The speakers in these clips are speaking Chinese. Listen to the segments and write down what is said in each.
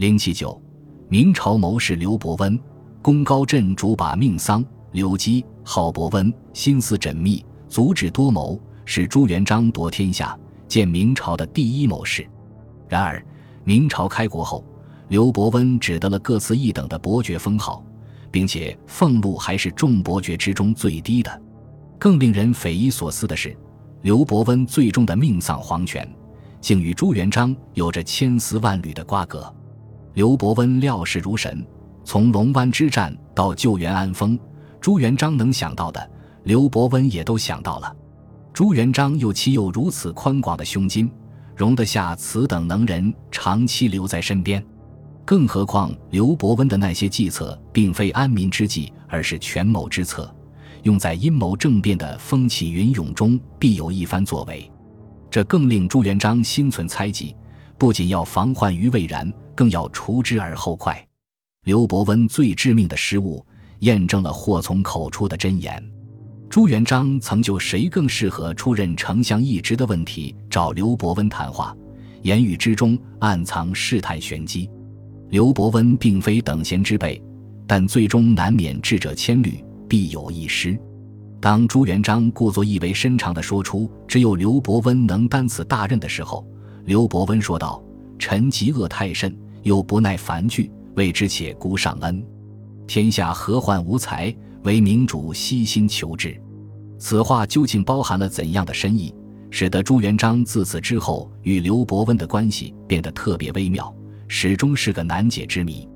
零七九，明朝谋士刘伯温，功高震主，把命丧。刘基号伯温，心思缜密，足智多谋，是朱元璋夺天下、建明朝的第一谋士。然而，明朝开国后，刘伯温只得了各自一等的伯爵封号，并且俸禄还是众伯爵之中最低的。更令人匪夷所思的是，刘伯温最终的命丧黄泉，竟与朱元璋有着千丝万缕的瓜葛。刘伯温料事如神，从龙湾之战到救援安丰。朱元璋能想到的，刘伯温也都想到了。朱元璋又岂有如此宽广的胸襟，容得下此等能人长期留在身边？更何况刘伯温的那些计策，并非安民之计，而是权谋之策，用在阴谋政变的风起云涌中，必有一番作为。这更令朱元璋心存猜忌，不仅要防患于未然，更要除之而后快。刘伯温最致命的失误。验证了祸从口出的真言。朱元璋曾就谁更适合出任丞相一职的问题找刘伯温谈话，言语之中暗藏试探玄机。刘伯温并非等闲之辈，但最终难免智者千虑，必有一失。当朱元璋故作意味深长地说出“只有刘伯温能担此大任”的时候，刘伯温说道：“臣嫉恶太甚，又不耐烦惧，为之且孤上恩。”天下何患无才？唯明主悉心求之。此话究竟包含了怎样的深意，使得朱元璋自此之后与刘伯温的关系变得特别微妙，始终是个难解之谜。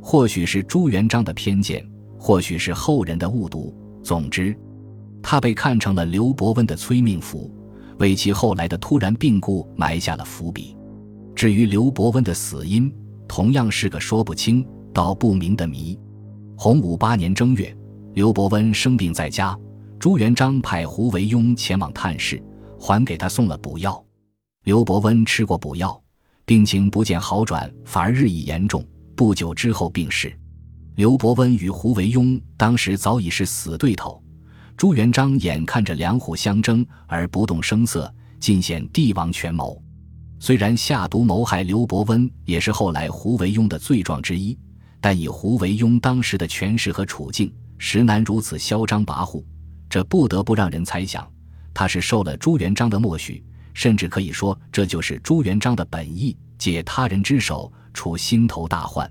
或许是朱元璋的偏见，或许是后人的误读。总之，他被看成了刘伯温的催命符，为其后来的突然病故埋下了伏笔。至于刘伯温的死因，同样是个说不清道不明的谜。洪武八年正月，刘伯温生病在家，朱元璋派胡惟庸前往探视，还给他送了补药。刘伯温吃过补药，病情不见好转，反而日益严重。不久之后病逝。刘伯温与胡惟庸当时早已是死对头，朱元璋眼看着两虎相争而不动声色，尽显帝王权谋。虽然下毒谋害刘伯温也是后来胡惟庸的罪状之一。但以胡惟庸当时的权势和处境，实难如此嚣张跋扈。这不得不让人猜想，他是受了朱元璋的默许，甚至可以说，这就是朱元璋的本意，借他人之手除心头大患。